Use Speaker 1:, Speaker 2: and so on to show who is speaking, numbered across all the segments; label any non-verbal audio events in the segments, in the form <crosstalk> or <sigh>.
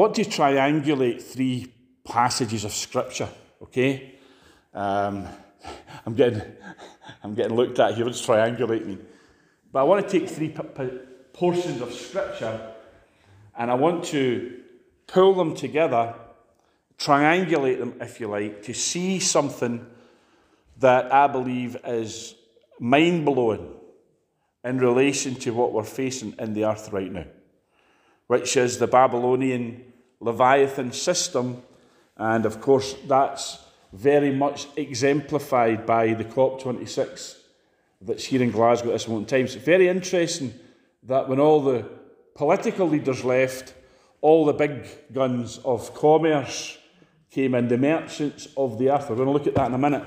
Speaker 1: want to triangulate three passages of Scripture, okay? Um, I'm getting, I'm getting looked at here, it's triangulating. But I want to take three p- p- portions of Scripture and I want to pull them together, triangulate them, if you like, to see something that I believe is mind blowing in relation to what we're facing in the earth right now, which is the Babylonian Leviathan system. And of course, that's very much exemplified by the COP26 that's here in Glasgow at this moment in time. It's very interesting that when all the political leaders left, all the big guns of commerce came in, the merchants of the earth. We're going to look at that in a minute.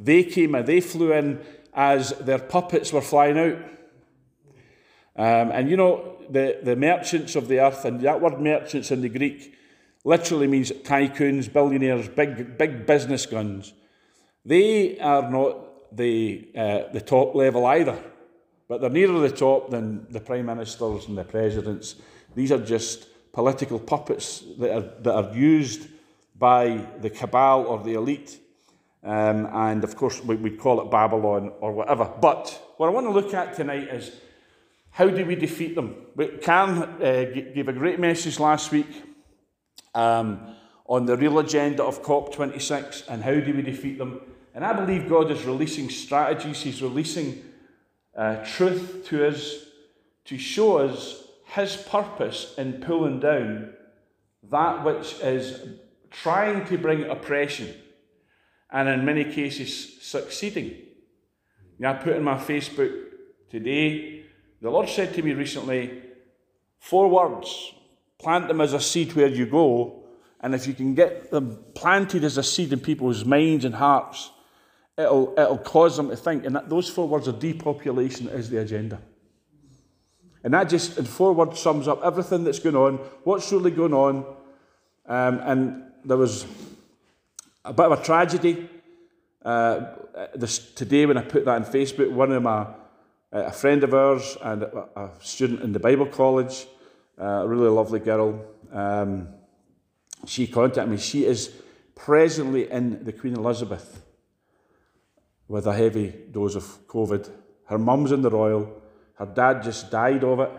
Speaker 1: They came in, they flew in as their puppets were flying out. Um, and you know, the, the merchants of the earth, and that word merchants in the Greek literally means tycoons, billionaires, big, big business guns. They are not the, uh, the top level either, but they're nearer the top than the prime ministers and the presidents. These are just political puppets that are, that are used by the cabal or the elite. Um, and of course, we, we call it Babylon or whatever. But what I want to look at tonight is how do we defeat them? Cam uh, gave a great message last week um, on the real agenda of COP26 and how do we defeat them. And I believe God is releasing strategies, He's releasing uh, truth to us to show us His purpose in pulling down that which is trying to bring oppression and in many cases succeeding. Know, I put in my Facebook today the Lord said to me recently, four words plant them as a seed where you go, and if you can get them planted as a seed in people's minds and hearts, it'll, it'll cause them to think. And that, those four words are depopulation is the agenda. And that just, in four words, sums up everything that's going on, what's really going on. Um, and there was a bit of a tragedy uh, this, today when I put that on Facebook. One of my a friend of ours and a student in the Bible college, a really lovely girl. Um, she contacted me. She is presently in the Queen Elizabeth with a heavy dose of COVID. Her mum's in the Royal. Her dad just died of it.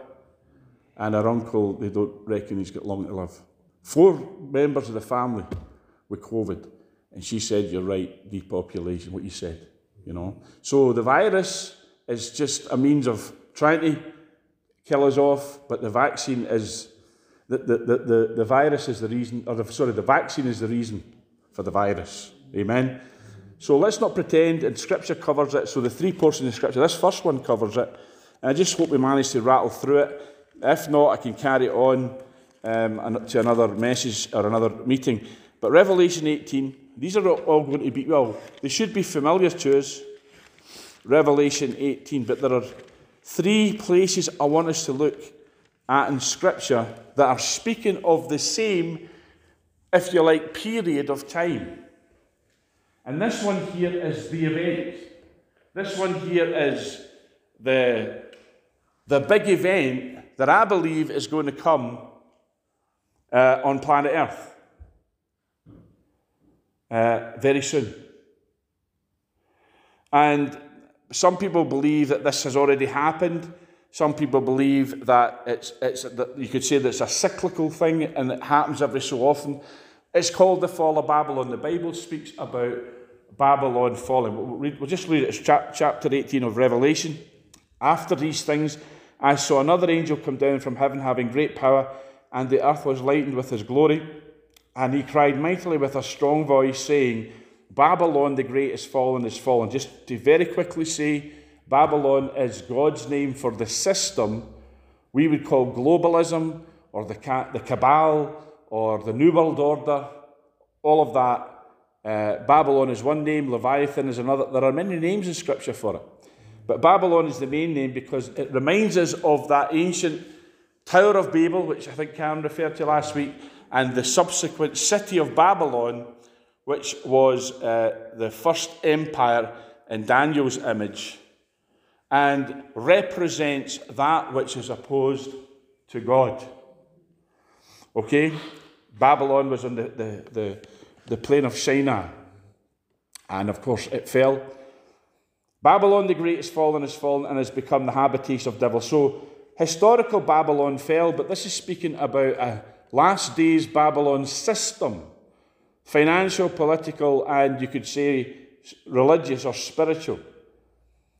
Speaker 1: And her uncle, they don't reckon he's got long to live. Four members of the family with COVID. And she said, You're right, depopulation, what you said, you know. So the virus is just a means of trying to kill us off, but the vaccine is the, the, the, the, virus is the reason, or the, sorry, the vaccine is the reason for the virus. Amen. So let's not pretend, and Scripture covers it. So the three portions of Scripture, this first one covers it. And I just hope we manage to rattle through it. If not, I can carry on um, to another message or another meeting. But Revelation 18, these are all going to be, well, they should be familiar to us. Revelation 18. But there are three places I want us to look at in Scripture that are speaking of the same, if you like, period of time. And this one here is the event. This one here is the, the big event that I believe is going to come uh, on planet Earth uh, very soon. And some people believe that this has already happened. Some people believe that it's, it's that you could say that it's a cyclical thing and it happens every so often. It's called the fall of Babylon. The Bible speaks about Babylon falling. We'll, read, we'll just read it. It's chapter 18 of Revelation. After these things, I saw another angel come down from heaven having great power, and the earth was lightened with his glory. And he cried mightily with a strong voice, saying, Babylon the Great is fallen, is fallen. Just to very quickly say, Babylon is God's name for the system we would call globalism or the, the cabal or the New World Order, all of that. Uh, Babylon is one name, Leviathan is another. There are many names in Scripture for it. But Babylon is the main name because it reminds us of that ancient Tower of Babel, which I think Karen referred to last week, and the subsequent city of Babylon which was uh, the first empire in Daniel's image, and represents that which is opposed to God. Okay? Babylon was on the, the, the, the plain of Shinar. And of course, it fell. Babylon the Great has fallen, has fallen, and has become the habitation of devils. So, historical Babylon fell, but this is speaking about a last days Babylon system financial, political, and you could say religious or spiritual.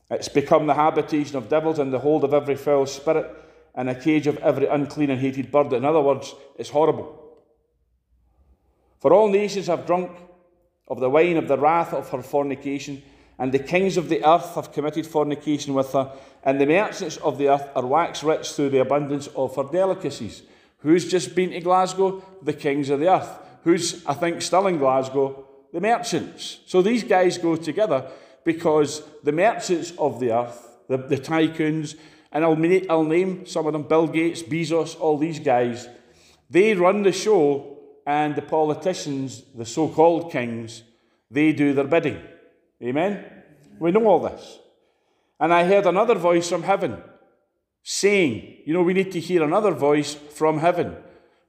Speaker 1: It's become the habitation of devils and the hold of every foul spirit and a cage of every unclean and hated bird. In other words, it's horrible. For all nations have drunk of the wine of the wrath of her fornication, and the kings of the earth have committed fornication with her, and the merchants of the earth are waxed rich through the abundance of her delicacies. Who's just been to Glasgow? The kings of the earth. Who's, I think, still in Glasgow? The merchants. So these guys go together because the merchants of the earth, the, the tycoons, and I'll, I'll name some of them Bill Gates, Bezos, all these guys, they run the show, and the politicians, the so called kings, they do their bidding. Amen? We know all this. And I heard another voice from heaven saying, you know, we need to hear another voice from heaven.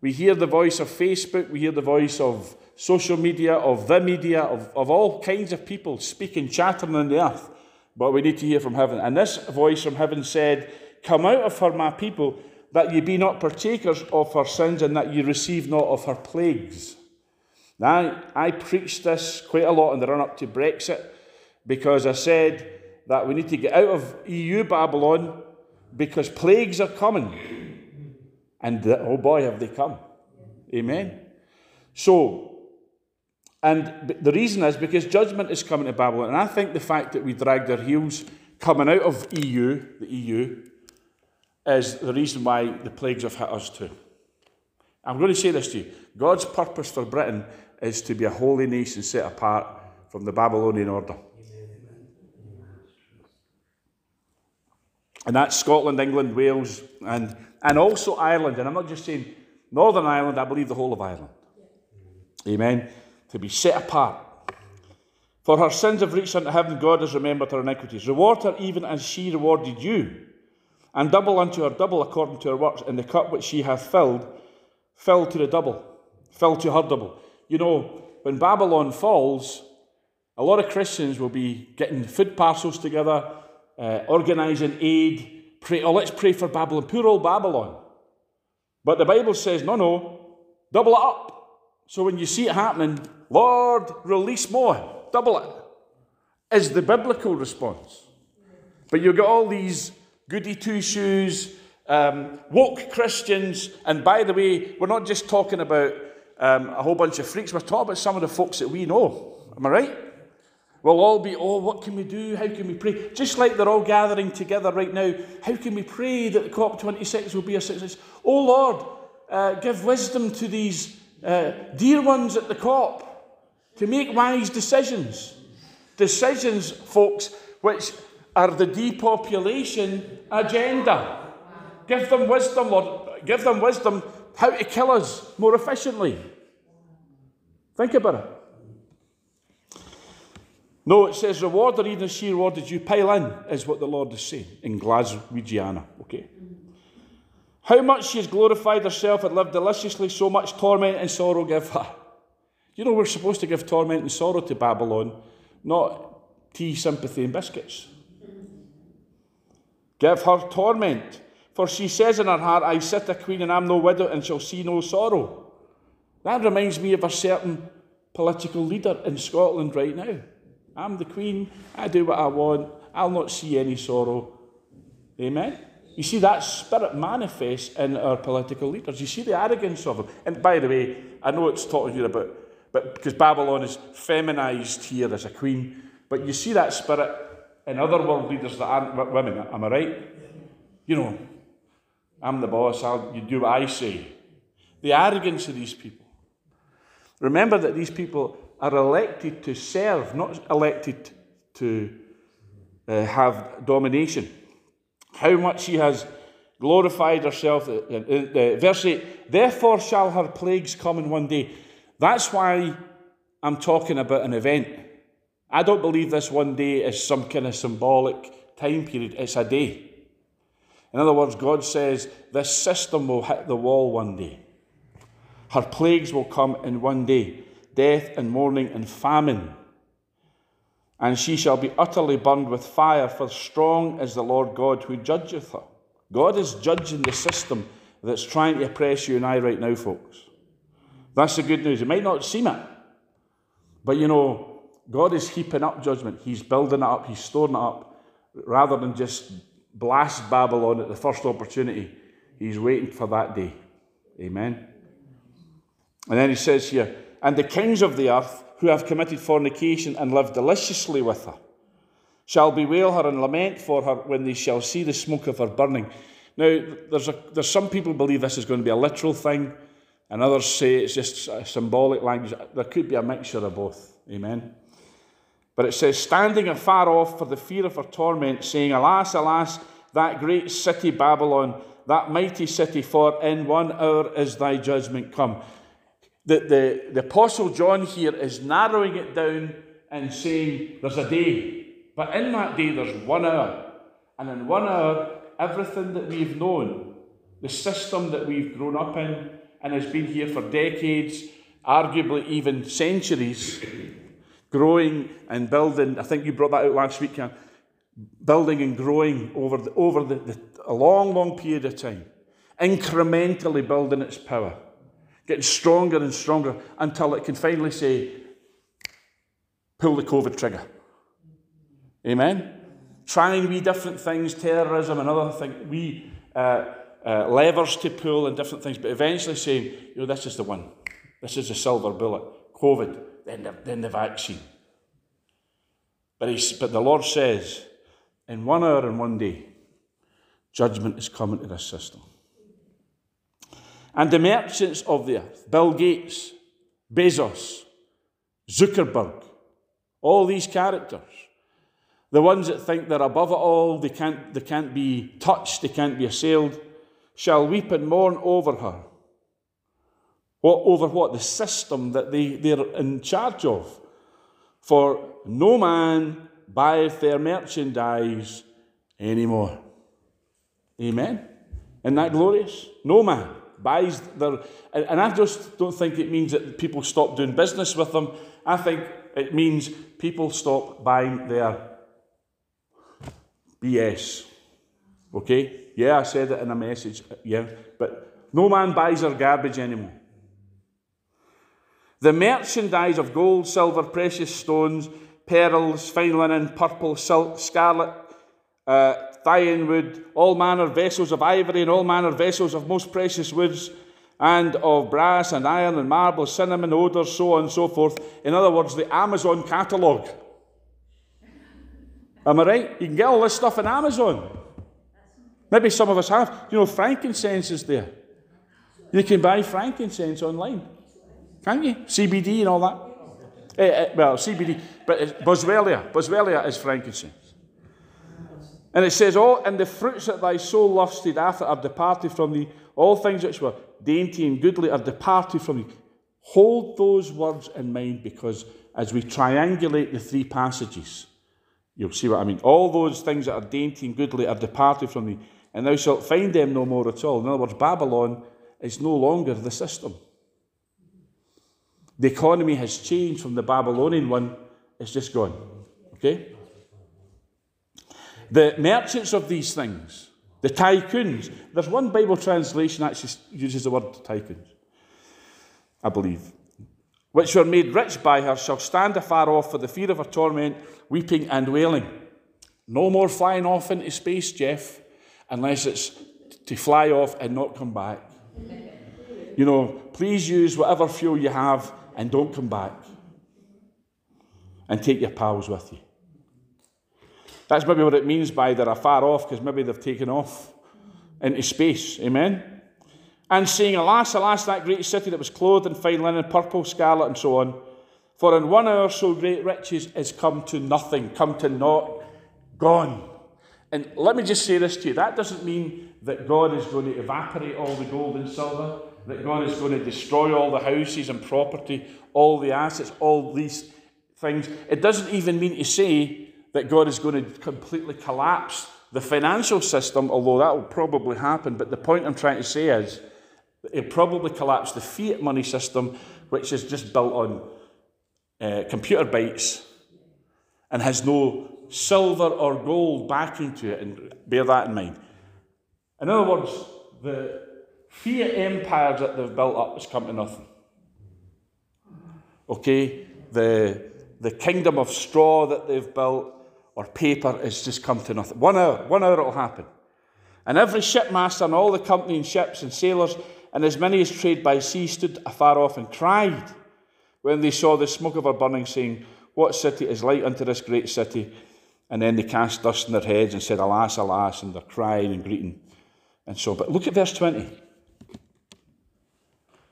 Speaker 1: We hear the voice of Facebook, we hear the voice of social media, of the media, of, of all kinds of people speaking, chattering on the earth. But we need to hear from heaven. And this voice from heaven said, Come out of her, my people, that ye be not partakers of her sins, and that ye receive not of her plagues. Now, I preached this quite a lot in the run up to Brexit because I said that we need to get out of EU Babylon because plagues are coming. And the, oh boy, have they come. Amen. So, and the reason is because judgment is coming to Babylon. And I think the fact that we dragged our heels coming out of EU, the EU, is the reason why the plagues have hit us too. I'm going to say this to you God's purpose for Britain is to be a holy nation set apart from the Babylonian order. And that's Scotland, England, Wales, and, and also Ireland. And I'm not just saying Northern Ireland, I believe the whole of Ireland. Amen to be set apart. For her sins have reached unto heaven, God has remembered her iniquities. Reward her even as she rewarded you, and double unto her double according to her works, and the cup which she hath filled, fill to the double, fill to her double. You know, when Babylon falls, a lot of Christians will be getting food parcels together, uh, organising aid, pray, oh, let's pray for Babylon, poor old Babylon. But the Bible says, no, no, double it up. So when you see it happening, Lord, release more, double it, is the biblical response. But you've got all these goody two shoes, um, woke Christians, and by the way, we're not just talking about um, a whole bunch of freaks, we're talking about some of the folks that we know. Am I right? We'll all be, oh, what can we do? How can we pray? Just like they're all gathering together right now, how can we pray that the COP26 will be a success? Oh, Lord, uh, give wisdom to these uh, dear ones at the COP to make wise decisions. Decisions, folks, which are the depopulation agenda. Give them wisdom, Lord. Give them wisdom how to kill us more efficiently. Think about it. No, it says, reward or even she rewarded you. Pile in, is what the Lord is saying in Glaswegiana. Okay. How much she has glorified herself and lived deliciously, so much torment and sorrow give her. You know, we're supposed to give torment and sorrow to Babylon, not tea, sympathy, and biscuits. Give her torment. For she says in her heart, I sit a queen and am no widow and shall see no sorrow. That reminds me of a certain political leader in Scotland right now. I'm the queen, I do what I want, I'll not see any sorrow. Amen? You see that spirit manifest in our political leaders. You see the arrogance of them. And by the way, I know it's talking here about, but because Babylon is feminized here as a queen, but you see that spirit in other world leaders that aren't women. Am I right? You know, I'm the boss. I'll, you do what I say. The arrogance of these people. Remember that these people are elected to serve, not elected to uh, have domination how much she has glorified herself. Uh, uh, uh, verse 8, therefore shall her plagues come in one day. That's why I'm talking about an event. I don't believe this one day is some kind of symbolic time period, it's a day. In other words, God says this system will hit the wall one day. Her plagues will come in one day death and mourning and famine. And she shall be utterly burned with fire, for strong is the Lord God who judgeth her. God is judging the system that's trying to oppress you and I right now, folks. That's the good news. It might not seem it, but you know, God is heaping up judgment. He's building it up, He's storing it up, rather than just blast Babylon at the first opportunity. He's waiting for that day. Amen. And then he says here, and the kings of the earth who have committed fornication and lived deliciously with her shall bewail her and lament for her when they shall see the smoke of her burning. Now, there's, a, there's some people believe this is going to be a literal thing, and others say it's just a symbolic language. There could be a mixture of both. Amen. But it says, standing afar off for the fear of her torment, saying, Alas, alas, that great city Babylon, that mighty city, for in one hour is thy judgment come. The, the, the Apostle John here is narrowing it down and saying there's a day, but in that day there's one hour. And in one hour, everything that we've known, the system that we've grown up in and has been here for decades, arguably even centuries, growing and building. I think you brought that out last week. Building and growing over, the, over the, the, a long, long period of time, incrementally building its power getting stronger and stronger until it can finally say, pull the COVID trigger. Amen? Trying wee different things, terrorism and other things, we uh, uh, levers to pull and different things, but eventually saying, you know, this is the one. This is the silver bullet. COVID, then the, then the vaccine. But, he's, but the Lord says, in one hour and one day, judgment is coming to this system. And the merchants of the earth, Bill Gates, Bezos, Zuckerberg, all these characters, the ones that think they're above it all, they can't, they can't be touched, they can't be assailed, shall weep and mourn over her. What, over what? The system that they, they're in charge of. For no man buyeth their merchandise anymore. Amen? Isn't that glorious? No man buys their. And I just don't think it means that people stop doing business with them. I think it means people stop buying their BS. Okay? Yeah, I said it in a message. Yeah. But no man buys their garbage anymore. The merchandise of gold, silver, precious stones, pearls, fine linen, purple, silk, scarlet, uh, thyine wood, all manner vessels of ivory, and all manner vessels of most precious woods, and of brass and iron and marble, cinnamon, odours, so on and so forth. In other words, the Amazon catalogue. Am I right? You can get all this stuff on Amazon. Maybe some of us have. You know, frankincense is there. You can buy frankincense online. Can't you? CBD and all that. Eh, well, CBD, but Boswellia. Boswellia is frankincense. And it says, Oh, and the fruits that thy soul lusted after are departed from thee. All things which were dainty and goodly are departed from thee. Hold those words in mind because as we triangulate the three passages, you'll see what I mean. All those things that are dainty and goodly are departed from thee, and thou shalt find them no more at all. In other words, Babylon is no longer the system. The economy has changed from the Babylonian one, it's just gone. Okay? The merchants of these things, the tycoons. There's one Bible translation that actually uses the word tycoons, I believe. Which were made rich by her shall stand afar off for the fear of her torment, weeping and wailing. No more flying off into space, Jeff, unless it's to fly off and not come back. You know, please use whatever fuel you have and don't come back. And take your pals with you. That's maybe what it means by they're afar off, because maybe they've taken off into space. Amen? And saying, Alas, alas, that great city that was clothed in fine linen, purple, scarlet, and so on. For in one hour so great riches is come to nothing, come to naught, gone. And let me just say this to you that doesn't mean that God is going to evaporate all the gold and silver, that God is going to destroy all the houses and property, all the assets, all these things. It doesn't even mean to say that God is going to completely collapse the financial system, although that will probably happen. But the point I'm trying to say is It'll probably collapse the fiat money system, which is just built on uh, computer bytes and has no silver or gold backing to it, and bear that in mind. In other words, the fiat empires that they've built up has come to nothing. Okay? The, the kingdom of straw that they've built or paper has just come to nothing. One hour, one hour it'll happen. And every shipmaster and all the company and ships and sailors and as many as trade by sea stood afar off and cried when they saw the smoke of her burning, saying, What city is like unto this great city? And then they cast dust in their heads and said, Alas, alas, and they're crying and greeting. And so, but look at verse 20.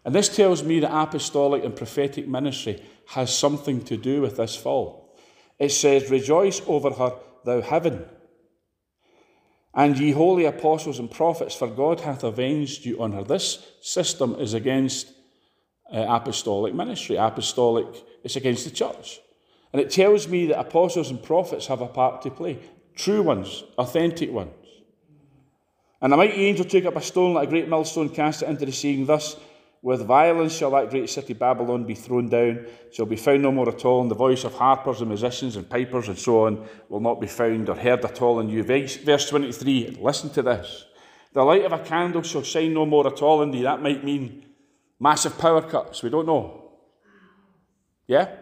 Speaker 1: And this tells me that apostolic and prophetic ministry has something to do with this fall. It says, Rejoice over her, thou heaven. And ye holy apostles and prophets, for God hath avenged you on her. This system is against uh, apostolic ministry. Apostolic, it's against the church. And it tells me that apostles and prophets have a part to play true ones, authentic ones. And a mighty angel took up a stone like a great millstone, cast it into the sea, and thus with violence shall that great city Babylon be thrown down, shall be found no more at all, and the voice of harpers and musicians and pipers and so on will not be found or heard at all in you. Verse 23, listen to this. The light of a candle shall shine no more at all in thee. That might mean massive power cuts. We don't know. Yeah?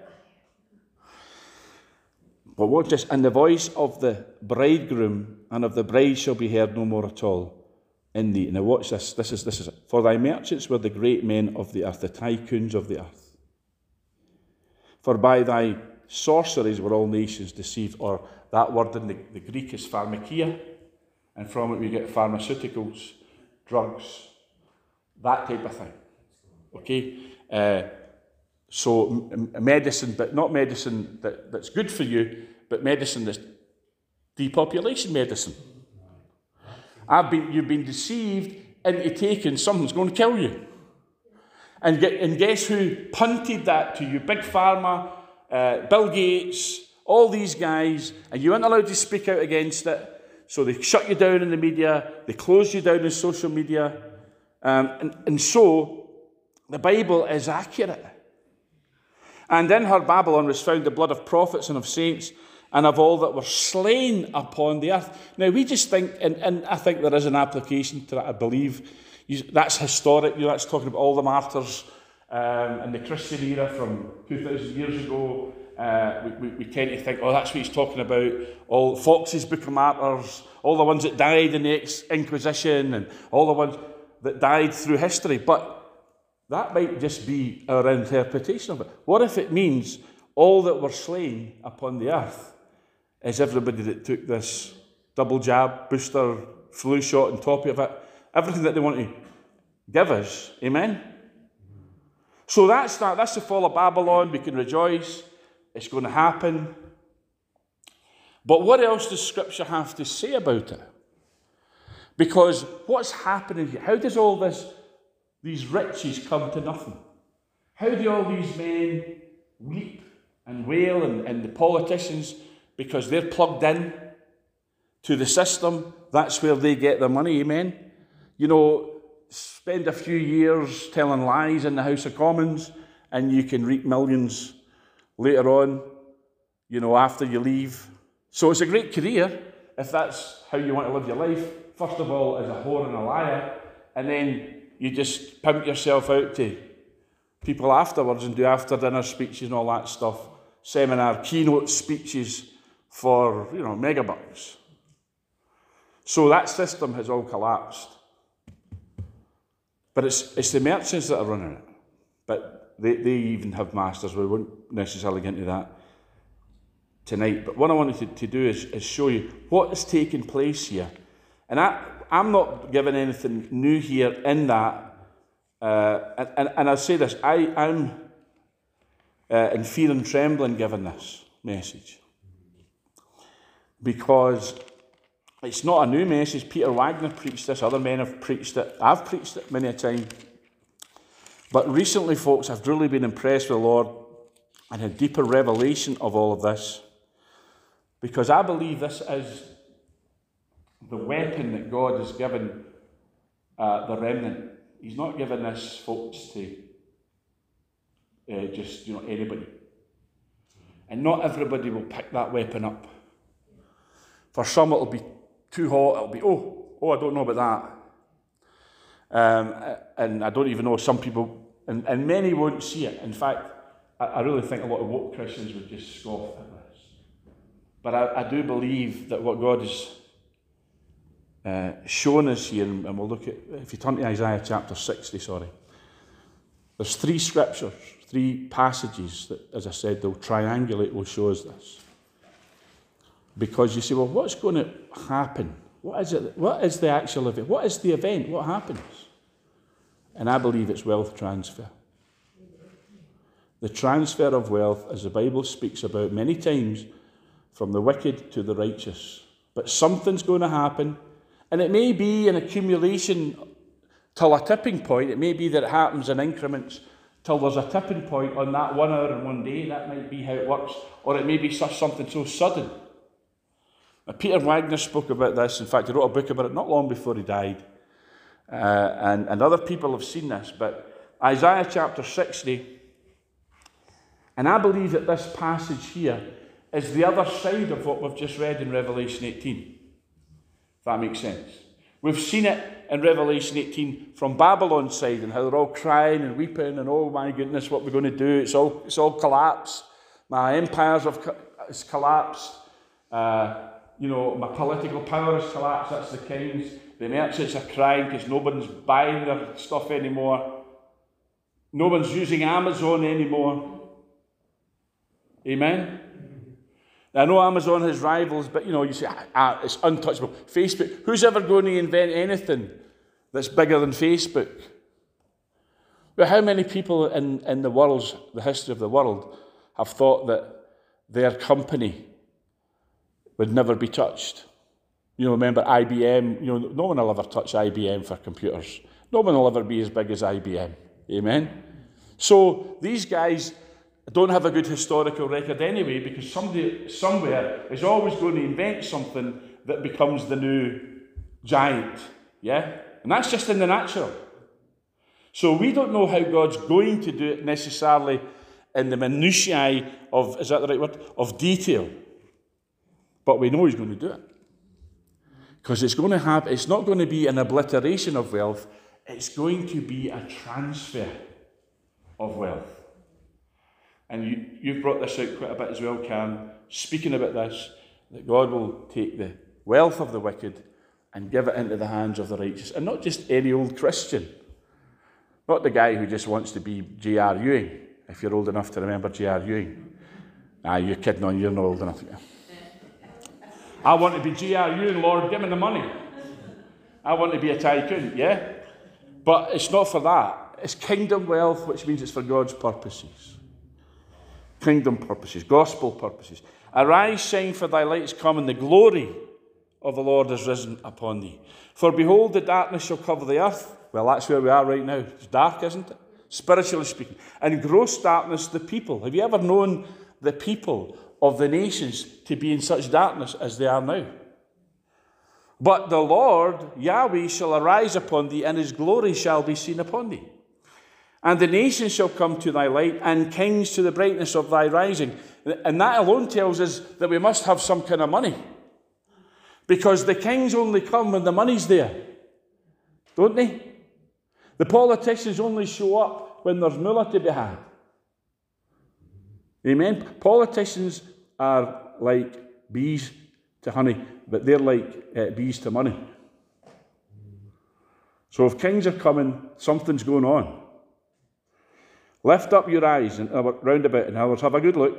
Speaker 1: But watch this. And the voice of the bridegroom and of the bride shall be heard no more at all in thee. Now watch this. This is this is it. For thy merchants were the great men of the earth, the tycoons of the earth. For by thy sorceries were all nations deceived, or that word in the, the Greek is pharmakeia, and from it we get pharmaceuticals, drugs, that type of thing. Okay? Uh, so medicine, but not medicine that, that's good for you, but medicine that's depopulation medicine. I've been, you've been deceived into taking something's going to kill you. And, get, and guess who punted that to you? Big Pharma, uh, Bill Gates, all these guys, and you weren't allowed to speak out against it. So they shut you down in the media, they closed you down in social media. Um, and, and so the Bible is accurate. And in her Babylon was found the blood of prophets and of saints and of all that were slain upon the earth. Now, we just think, and, and I think there is an application to that, I believe. You, that's historic, you know, that's talking about all the martyrs um, in the Christian era from 2,000 years ago. Uh, we, we, we, tend to think, oh, that's what he's talking about. All Foxe's Book of Martyrs, all the ones that died in the Inquisition, and all the ones that died through history. But that might just be our interpretation of it. What if it means all that were slain upon the earth is everybody that took this double jab, booster, flu shot on top of it, everything that they want to give us. Amen? So that's that. That's the fall of Babylon. We can rejoice. It's going to happen. But what else does Scripture have to say about it? Because what's happening here? How does all this, these riches come to nothing? How do all these men weep and wail and, and the politicians because they're plugged in to the system. That's where they get their money, amen? You know, spend a few years telling lies in the House of Commons and you can reap millions later on, you know, after you leave. So it's a great career if that's how you want to live your life. First of all, as a whore and a liar, and then you just pimp yourself out to people afterwards and do after dinner speeches and all that stuff, seminar, keynote speeches for, you know, megabucks. So that system has all collapsed. But it's, it's the merchants that are running it. But they, they even have masters. We won't necessarily get into that tonight. But what I wanted to, to do is, is show you what is taking place here. And I, I'm not giving anything new here in that. Uh, and, and, and I'll say this I, I'm uh, in fear and trembling giving this message because it's not a new message. Peter Wagner preached this, other men have preached it, I've preached it many a time. But recently, folks, I've really been impressed with the Lord and a deeper revelation of all of this because I believe this is the weapon that God has given uh, the remnant. He's not given this, folks, to uh, just you know anybody. And not everybody will pick that weapon up. For some, it'll be too hot. It'll be oh oh I don't know about that. Um, and I don't even know some people, and, and many won't see it. In fact, I, I really think a lot of woke Christians would just scoff at this. But I, I do believe that what God has uh, shown us here, and we'll look at, if you turn to Isaiah chapter 60, sorry, there's three scriptures, three passages that, as I said, they'll triangulate, will show us this. Because you say, well, what's going to happen? What is it? What is the actual event? What is the event? What happens? And I believe it's wealth transfer. The transfer of wealth, as the Bible speaks about many times, from the wicked to the righteous. But something's going to happen and it may be an accumulation till a tipping point. It may be that it happens in increments till there's a tipping point on that one hour and one day. That might be how it works. Or it may be such something so sudden. Now, Peter Wagner spoke about this. In fact, he wrote a book about it not long before he died. Uh, and, and other people have seen this. But Isaiah chapter 60, and I believe that this passage here is the other side of what we've just read in Revelation 18. If that makes sense. We've seen it in Revelation 18 from Babylon's side and how they're all crying and weeping and oh my goodness, what we're going to do. It's all, it's all collapsed. My empires have co- collapsed. Uh, you know, my political power has collapsed. That's the kings. The merchants are crying because no one's buying their stuff anymore. No one's using Amazon anymore. Amen? Now, I know Amazon has rivals, but you know, you say, ah, ah, it's untouchable. Facebook, who's ever going to invent anything that's bigger than Facebook? But how many people in, in the world's, the history of the world, have thought that their company would never be touched? You know, remember IBM, you know, no one will ever touch IBM for computers. No one will ever be as big as IBM. Amen? So these guys don't have a good historical record anyway because somebody somewhere is always going to invent something that becomes the new giant. Yeah? And that's just in the natural. So we don't know how God's going to do it necessarily in the minutiae of, is that the right word? Of detail. But we know He's going to do it. Because it's going to have, it's not going to be an obliteration of wealth, it's going to be a transfer of wealth. And you, you've brought this out quite a bit as well, Cam, speaking about this, that God will take the wealth of the wicked and give it into the hands of the righteous. And not just any old Christian. Not the guy who just wants to be J.R. Ewing, if you're old enough to remember J.R. Ewing. Ah, you're kidding on, you're not old enough. I want to be J.R., Lord, give me the money. I want to be a tycoon, yeah? But it's not for that. It's kingdom wealth, which means it's for God's purposes kingdom purposes, gospel purposes. Arise, shine, for thy light is come, and the glory of the Lord has risen upon thee. For behold, the darkness shall cover the earth. Well, that's where we are right now. It's dark, isn't it? Spiritually speaking. And gross darkness the people. Have you ever known the people of the nations to be in such darkness as they are now? But the Lord, Yahweh, shall arise upon thee, and his glory shall be seen upon thee. And the nations shall come to thy light, and kings to the brightness of thy rising. And that alone tells us that we must have some kind of money. Because the kings only come when the money's there, don't they? The politicians only show up when there's moolah to be had. Amen? Politicians are like bees to honey, but they're like uh, bees to money. So if kings are coming, something's going on. Lift up your eyes and uh, round about, in other words, have a good look,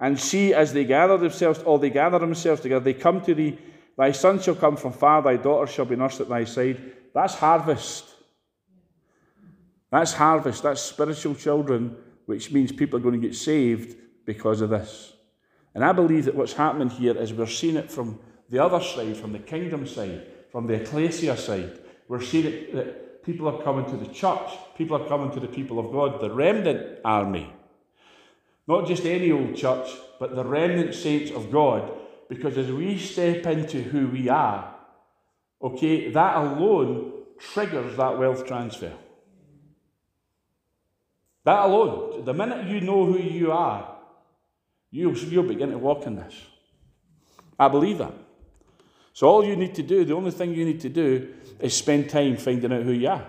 Speaker 1: and see as they gather themselves, all they gather themselves together, they come to thee. Thy son shall come from far, thy daughter shall be nursed at thy side. That's harvest. That's harvest. That's spiritual children, which means people are going to get saved because of this. And I believe that what's happening here is we're seeing it from the other side, from the kingdom side, from the ecclesia side. We're seeing it that People are coming to the church. People are coming to the people of God, the remnant army. Not just any old church, but the remnant saints of God. Because as we step into who we are, okay, that alone triggers that wealth transfer. That alone, the minute you know who you are, you, you'll begin to walk in this. I believe that. So all you need to do, the only thing you need to do, is spend time finding out who you are.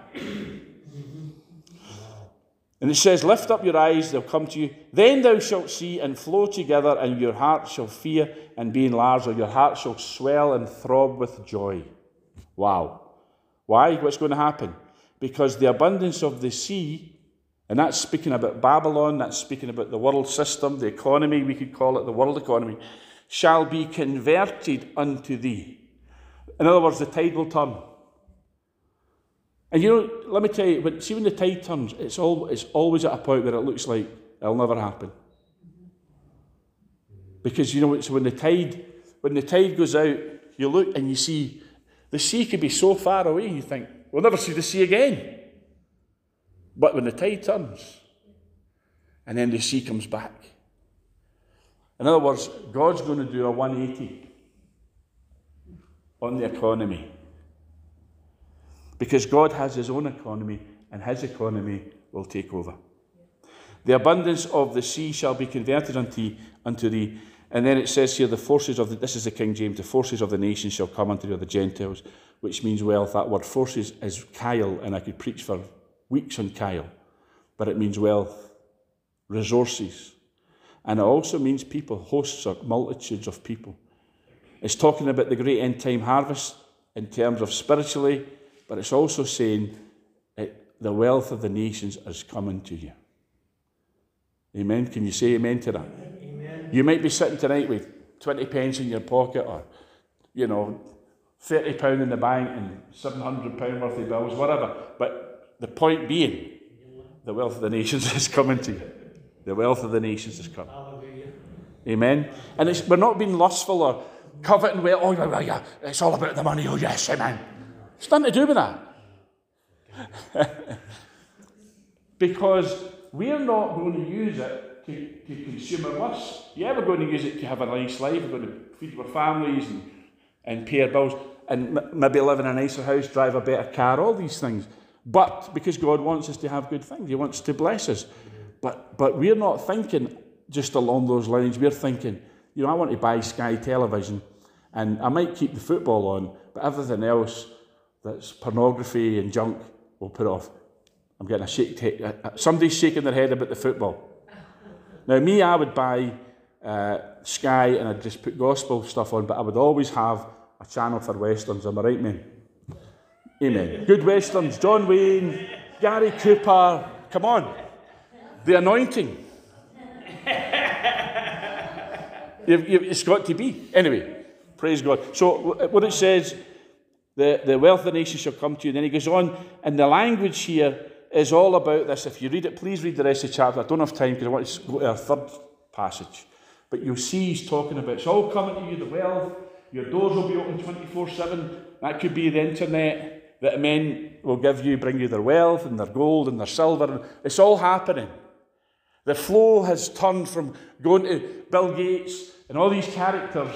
Speaker 1: And it says, Lift up your eyes, they'll come to you. Then thou shalt see and flow together, and your heart shall fear and be enlarged, or your heart shall swell and throb with joy. Wow. Why? What's going to happen? Because the abundance of the sea, and that's speaking about Babylon, that's speaking about the world system, the economy, we could call it the world economy, shall be converted unto thee. In other words, the tide will turn. And you know, let me tell you, when, see when the tide turns, it's, all, it's always at a point where it looks like it'll never happen. Because you know, so when the tide, when the tide goes out, you look and you see the sea could be so far away, you think, we'll never see the sea again. But when the tide turns, and then the sea comes back. In other words, God's going to do a 180 on the economy. Because God has his own economy, and his economy will take over. The abundance of the sea shall be converted unto, unto thee. And then it says here, the forces of the, this is the King James, the forces of the nations shall come unto the Gentiles, which means wealth. That word forces is chayil, and I could preach for weeks on chayil, but it means wealth, resources. And it also means people, hosts or multitudes of people. It's talking about the great end time harvest in terms of spiritually, but it's also saying it, the wealth of the nations is coming to you. Amen. Can you say amen to that? Amen. You might be sitting tonight with 20 pence in your pocket or, you know, 30 pound in the bank and 700 pound worth of bills, whatever. But the point being, the wealth of the nations <laughs> is coming to you. The wealth of the nations is coming. Amen. And we're not being lustful or coveting. Oh, well, oh, yeah, yeah, it's all about the money. Oh, yes, amen. It's nothing to do with that. <laughs> because we're not going to use it to, to consume our lust. Yeah, we're going to use it to have a nice life. We're going to feed our families and, and pay our bills and m- maybe live in a nicer house, drive a better car, all these things. But because God wants us to have good things, He wants to bless us. But, but we're not thinking just along those lines. We're thinking, you know, I want to buy Sky Television and I might keep the football on, but everything else, that's pornography and junk we'll put off. I'm getting a shake. Somebody's shaking their head about the football. Now, me, I would buy uh, Sky and I'd just put gospel stuff on, but I would always have a channel for westerns. Am I right, man? Amen. Good westerns. John Wayne, Gary Cooper. Come on. The anointing. <laughs> it's got to be. Anyway, praise God. So, what it says the, the wealth of the nation shall come to you. And then he goes on, and the language here is all about this. If you read it, please read the rest of the chapter. I don't have time because I want to go to our third passage. But you'll see he's talking about it's all coming to you, the wealth. Your doors will be open 24 7. That could be the internet that men will give you, bring you their wealth and their gold and their silver. It's all happening. The flow has turned from going to Bill Gates and all these characters,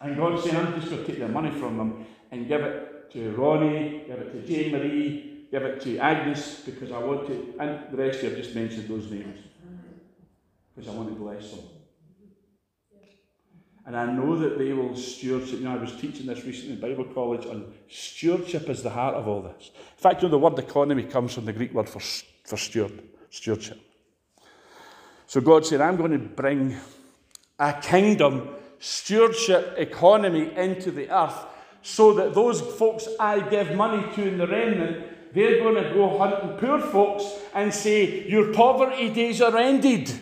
Speaker 1: and God saying, I'm just going to take their money from them and give it to Ronnie, give it to Jane Marie, give it to Agnes, because I want to, and the rest of you have just mentioned those names, because I want to bless them. And I know that they will stewardship. You know, I was teaching this recently in Bible college on stewardship is the heart of all this. In fact, you know, the word economy comes from the Greek word for, for steward, stewardship. So God said, I'm going to bring a kingdom stewardship economy into the earth so that those folks I give money to in the remnant, they're going to go hunting poor folks and say, Your poverty days are ended.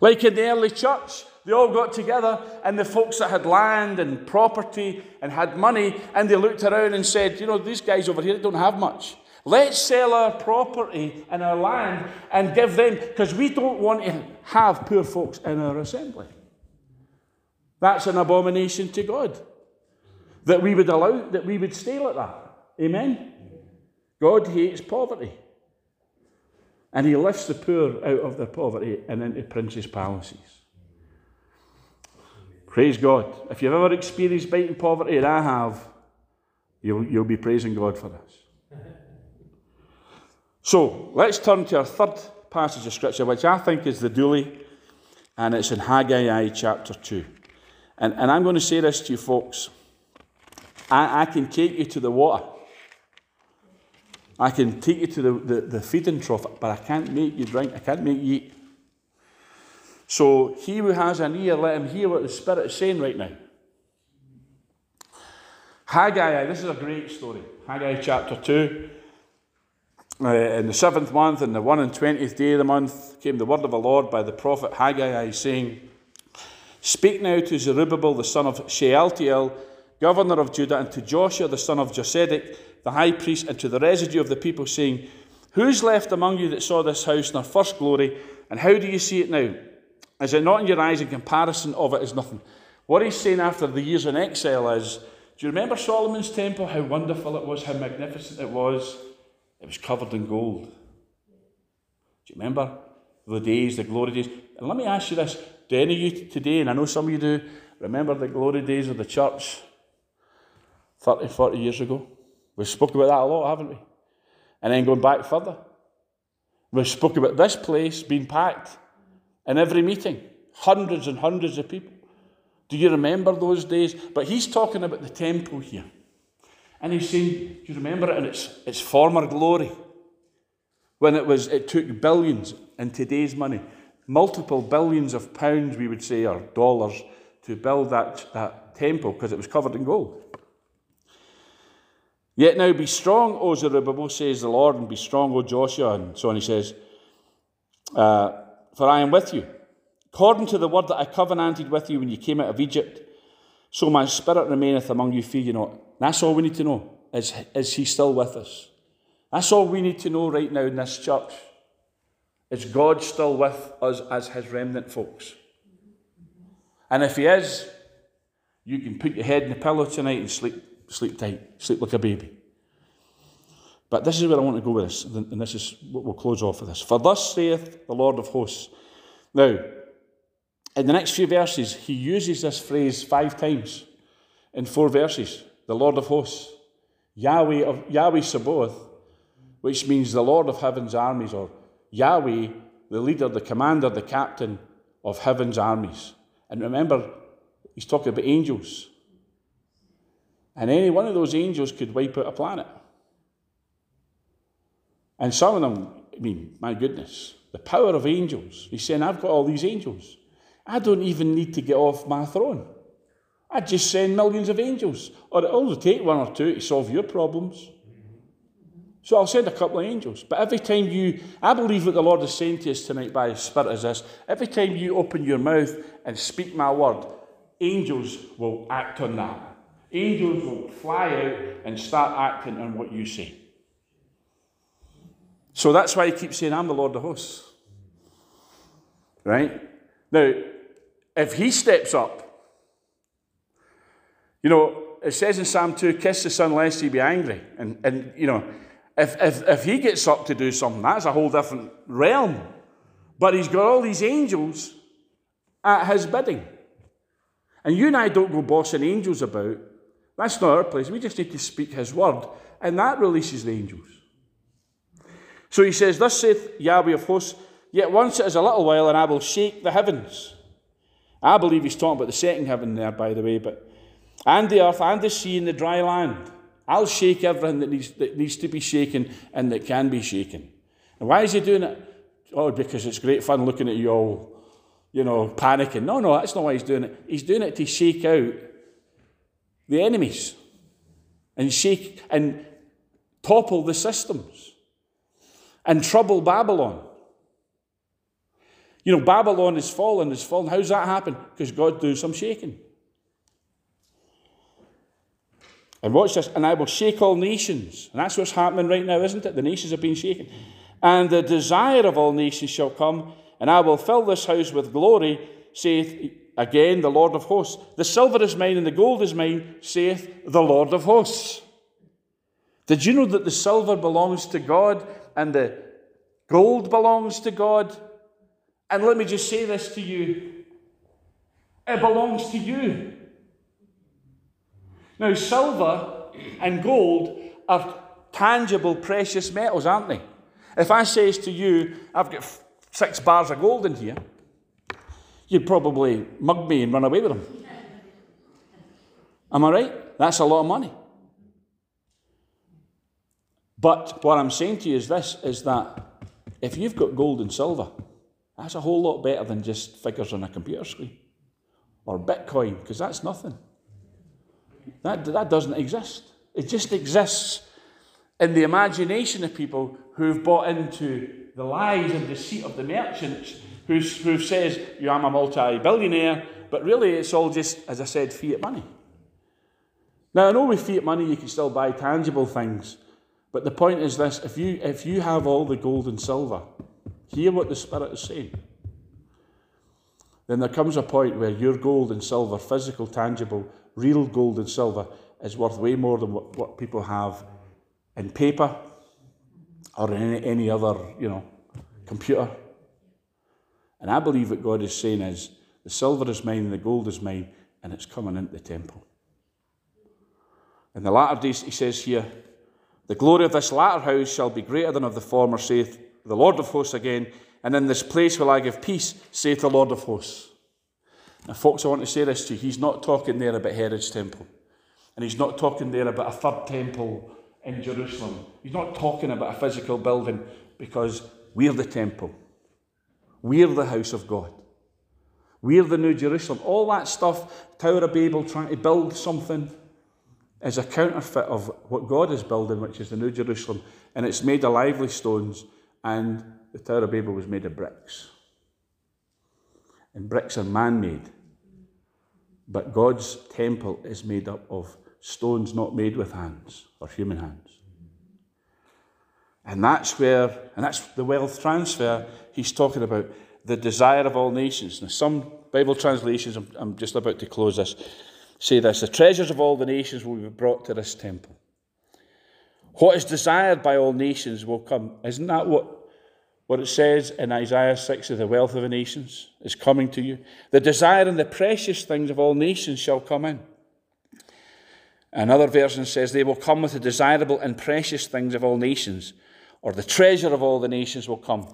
Speaker 1: Like in the early church, they all got together, and the folks that had land and property and had money, and they looked around and said, You know, these guys over here don't have much. Let's sell our property and our land and give them, because we don't want to have poor folks in our assembly. That's an abomination to God that we would allow, that we would stay like that. Amen? God hates poverty. And he lifts the poor out of their poverty and into princes' palaces. Praise God. If you've ever experienced biting poverty, and I have, you'll, you'll be praising God for this. So let's turn to our third passage of Scripture, which I think is the dually, and it's in Haggai chapter 2. And, and I'm going to say this to you folks I, I can take you to the water. I can take you to the, the, the feeding trough, but I can't make you drink. I can't make you eat. So he who has an ear, let him hear what the Spirit is saying right now. Haggai, this is a great story. Haggai chapter 2. Uh, in the seventh month, in the one and twentieth day of the month, came the word of the Lord by the prophet Haggai, saying, Speak now to Zerubbabel the son of Shealtiel, governor of Judah, and to Joshua the son of Josedek, the high priest, and to the residue of the people, saying, Who's left among you that saw this house in our first glory, and how do you see it now? Is it not in your eyes in comparison of it is nothing? What he's saying after the years in exile is, do you remember Solomon's temple, how wonderful it was, how magnificent it was? It was covered in gold. Do you remember the days, the glory days? And let me ask you this do any of you today, and I know some of you do, remember the glory days of the church 30, 40 years ago? We've about that a lot, haven't we? And then going back further, we've about this place being packed in every meeting, hundreds and hundreds of people. Do you remember those days? But he's talking about the temple here. And he's saying, Do you remember it in its, its former glory? When it was it took billions in today's money, multiple billions of pounds, we would say, or dollars, to build that, that temple because it was covered in gold. Yet now be strong, O Zerubbabel, says the Lord, and be strong, O Joshua. And so on he says, uh, For I am with you. According to the word that I covenanted with you when you came out of Egypt, so my spirit remaineth among you, fear you not. That's all we need to know. Is, is he still with us? That's all we need to know right now in this church. Is God still with us as his remnant folks? And if he is, you can put your head in the pillow tonight and sleep, sleep tight, sleep like a baby. But this is where I want to go with this, and this is what we'll close off with this. For thus saith the Lord of hosts. Now, in the next few verses, he uses this phrase five times in four verses the Lord of hosts, Yahweh, of, Yahweh Sabaoth, which means the Lord of heaven's armies, or Yahweh, the leader, the commander, the captain of heaven's armies. And remember, he's talking about angels. And any one of those angels could wipe out a planet. And some of them, I mean, my goodness, the power of angels. He's saying, I've got all these angels. I don't even need to get off my throne. I just send millions of angels. Or it'll only take one or two to solve your problems. So I'll send a couple of angels. But every time you, I believe what the Lord is saying to us tonight by His Spirit is this every time you open your mouth and speak my word, angels will act on that. Angels will fly out and start acting on what you say. So that's why he keeps saying, I'm the Lord of hosts. Right? Now, if he steps up, you know, it says in Psalm 2, kiss the son lest he be angry. And, and you know, if, if, if he gets up to do something, that's a whole different realm. But he's got all these angels at his bidding. And you and I don't go bossing angels about. That's not our place. We just need to speak his word. And that releases the angels. So he says, Thus saith Yahweh of hosts, Yet once it is a little while, and I will shake the heavens. I believe he's talking about the second heaven there, by the way, but and the earth and the sea and the dry land. I'll shake everything that needs, that needs to be shaken and that can be shaken. And why is he doing it? Oh, because it's great fun looking at you all, you know, panicking. No, no, that's not why he's doing it. He's doing it to shake out the enemies and shake and topple the systems and trouble Babylon. You know, Babylon is fallen, is fallen. How's that happen? Because God do some shaking. And watch this, and I will shake all nations. And that's what's happening right now, isn't it? The nations have been shaken. And the desire of all nations shall come, and I will fill this house with glory, saith again the Lord of hosts. The silver is mine and the gold is mine, saith the Lord of hosts. Did you know that the silver belongs to God and the gold belongs to God? And let me just say this to you it belongs to you. Now, silver and gold are tangible, precious metals, aren't they? If I says to you, I've got six bars of gold in here, you'd probably mug me and run away with them. Am I right? That's a lot of money. But what I'm saying to you is this is that if you've got gold and silver, that's a whole lot better than just figures on a computer screen or Bitcoin, because that's nothing. That, that doesn't exist. It just exists in the imagination of people who've bought into the lies and deceit of the merchants who who says, yeah, I'm a multi-billionaire, but really it's all just, as I said, fiat money. Now, I know with fiat money you can still buy tangible things, but the point is this, if you, if you have all the gold and silver, hear what the Spirit is saying then there comes a point where your gold and silver, physical, tangible, real gold and silver, is worth way more than what, what people have in paper or in any, any other, you know, computer. And I believe what God is saying is the silver is mine and the gold is mine, and it's coming into the temple. In the latter days, he says here, the glory of this latter house shall be greater than of the former, saith the Lord of hosts again, and in this place will I give peace, saith the Lord of hosts. Now, folks, I want to say this to you. He's not talking there about Herod's temple. And he's not talking there about a third temple in Jerusalem. He's not talking about a physical building because we're the temple. We're the house of God. We're the New Jerusalem. All that stuff, Tower of Babel, trying to build something, is a counterfeit of what God is building, which is the New Jerusalem. And it's made of lively stones, and the Tower of Babel was made of bricks. And bricks are man made. But God's temple is made up of stones not made with hands or human hands. And that's where, and that's the wealth transfer he's talking about, the desire of all nations. Now, some Bible translations, I'm, I'm just about to close this, say this the treasures of all the nations will be brought to this temple. What is desired by all nations will come. Isn't that what what it says in Isaiah 6 of the wealth of the nations is coming to you. The desire and the precious things of all nations shall come in. Another version says, They will come with the desirable and precious things of all nations, or the treasure of all the nations will come.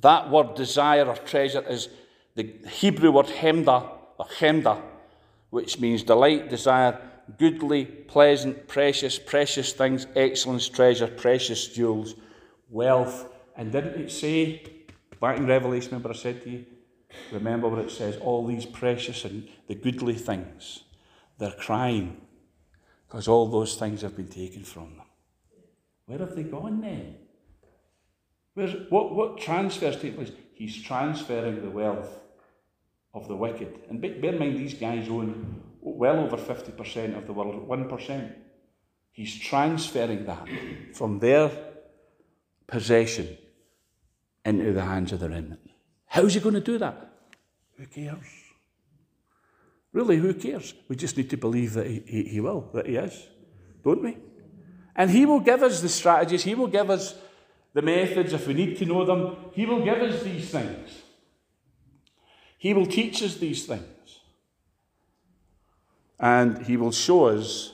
Speaker 1: That word desire or treasure is the Hebrew word hemda or hemda, which means delight, desire, goodly, pleasant, precious, precious things, excellence, treasure, precious jewels, wealth, and didn't it say, back in Revelation, remember I said to you, remember what it says, all these precious and the goodly things, they're crying because all those things have been taken from them. Where have they gone then? Where's, what, what transfers take place? He's transferring the wealth of the wicked. And bear in mind, these guys own well over 50% of the world, 1%. He's transferring that from their possession into the hands of the remnant. How's he going to do that? Who cares? Really, who cares? We just need to believe that he, he, he will, that he is, don't we? And he will give us the strategies, he will give us the methods if we need to know them. He will give us these things. He will teach us these things. And he will show us.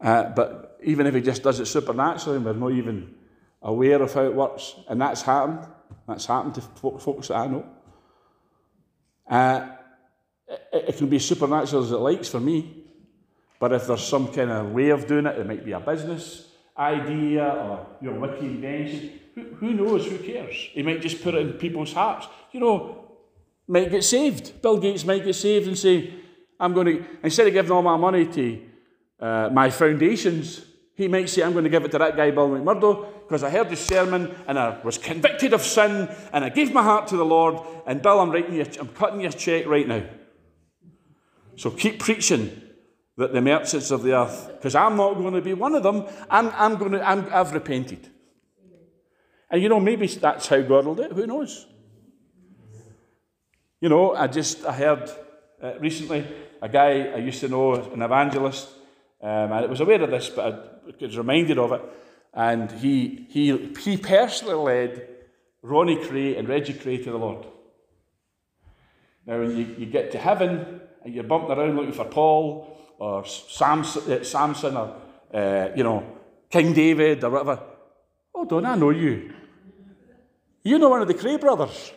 Speaker 1: Uh, but even if he just does it supernaturally, and we're not even aware of how it works, and that's happened. That's happened to folks that I know. Uh, it, it, can be supernatural as it likes for me, but if there's some kind of way of doing it, it might be a business idea or your witty invention. Who, knows? Who cares? He might just put it in people's hearts. You know, might get saved. Bill Gates might get saved and say, "I'm going to instead of giving all my money to uh, my foundations." He might say, I'm going to give it to that guy, Bill McMurdo, because I heard his sermon and I was convicted of sin and I gave my heart to the Lord. And Bill, I'm writing you, I'm cutting your check right now. So keep preaching that the merchants of the earth, because I'm not going to be one of them. I'm, I'm going to, I'm, I've repented. And you know, maybe that's how God will do it. Who knows? You know, I just, I heard uh, recently a guy I used to know, an evangelist, um, and I was aware of this, but I was reminded of it. And he, he, he personally led Ronnie Kray and Reggie Kray to the Lord. Now, when you, you get to heaven and you're bumping around looking for Paul or Samson, uh, Samson or, uh, you know, King David or whatever. Oh, don't I know you? You know one of the Kray brothers.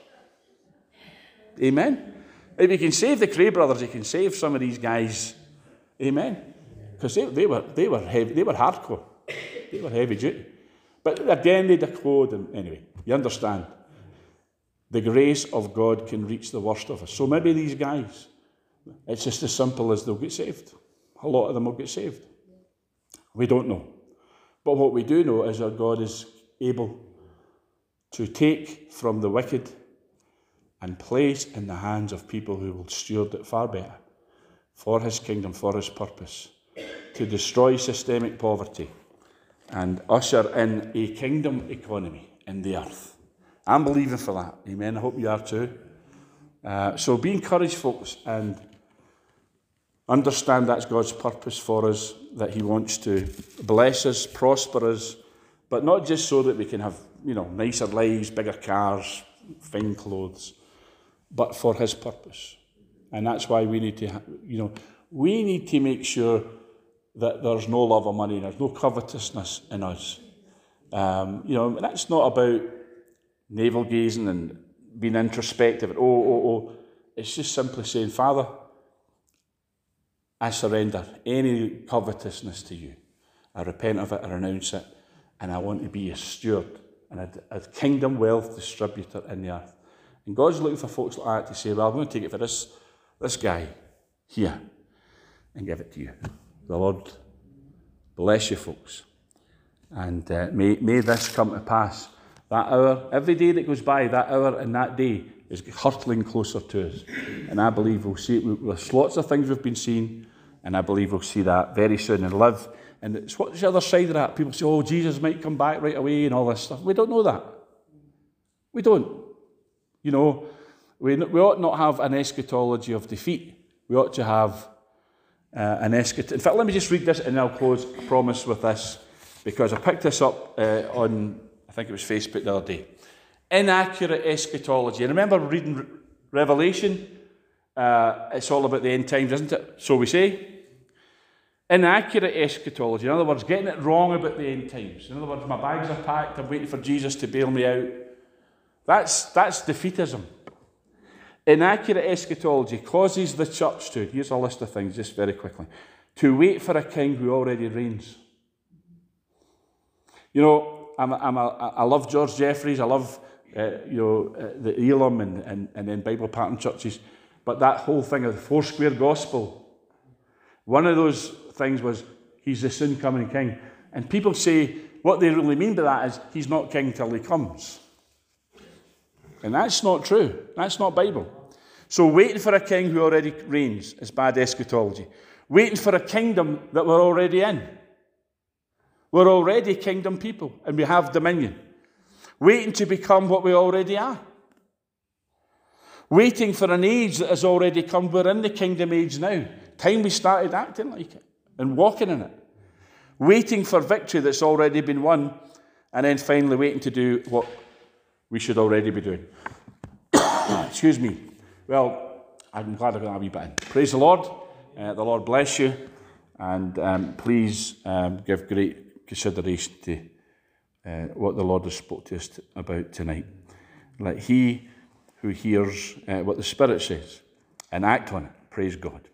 Speaker 1: Amen. If you can save the Kray brothers, you can save some of these guys. Amen. Because they, they, were, they, were they were hardcore. They were heavy duty. But again, they decode. And anyway, you understand. The grace of God can reach the worst of us. So maybe these guys, it's just as simple as they'll get saved. A lot of them will get saved. We don't know. But what we do know is that God is able to take from the wicked and place in the hands of people who will steward it far better for his kingdom, for his purpose, to destroy systemic poverty and usher in a kingdom economy in the earth. I'm believing for that. Amen. I hope you are too. Uh, so be encouraged, folks, and understand that's God's purpose for us, that He wants to bless us, prosper us, but not just so that we can have, you know, nicer lives, bigger cars, fine clothes, but for His purpose. And that's why we need to, you know, we need to make sure that there's no love of money, there's no covetousness in us. Um, you know, that's not about navel gazing and being introspective. Oh, oh, oh. It's just simply saying, Father, I surrender any covetousness to you. I repent of it, I renounce it, and I want to be a steward and a, a kingdom wealth distributor in the earth. And God's looking for folks like that to say, Well, I'm going to take it for this, this guy here and give it to you. The Lord bless you, folks. And uh, may, may this come to pass. That hour, every day that goes by, that hour and that day is hurtling closer to us. And I believe we'll see it. There's lots of things we've been seeing, and I believe we'll see that very soon and live. And it's what's the other side of that? People say, oh, Jesus might come back right away and all this stuff. We don't know that. We don't. You know, we, we ought not have an eschatology of defeat. We ought to have uh, an eschatology. In fact, let me just read this and I'll close, promise, with this, because I picked this up uh, on, I think it was Facebook the other day inaccurate eschatology. Remember reading Revelation? Uh, it's all about the end times, isn't it? So we say. Inaccurate eschatology. In other words, getting it wrong about the end times. In other words, my bags are packed, I'm waiting for Jesus to bail me out. That's, that's defeatism. Inaccurate eschatology causes the church to, here's a list of things just very quickly, to wait for a king who already reigns. You know, I'm a, I'm a, I love George Jeffreys, I love uh, you know, uh, the Elim and, and, and then Bible pattern churches. But that whole thing of the four square gospel, one of those things was he's the soon coming king. And people say what they really mean by that is he's not king till he comes. And that's not true. That's not Bible. So waiting for a king who already reigns is bad eschatology. Waiting for a kingdom that we're already in. We're already kingdom people and we have dominion waiting to become what we already are. Waiting for an age that has already come. We're in the kingdom age now. Time we started acting like it and walking in it. Waiting for victory that's already been won, and then finally waiting to do what we should already be doing. <coughs> Excuse me. Well, I'm glad I got a wee bit in. Praise the Lord. Uh, the Lord bless you, and um, please um, give great consideration to uh, what the Lord has spoke to us about tonight. Let he who hears uh, what the Spirit says and act on it. Praise God.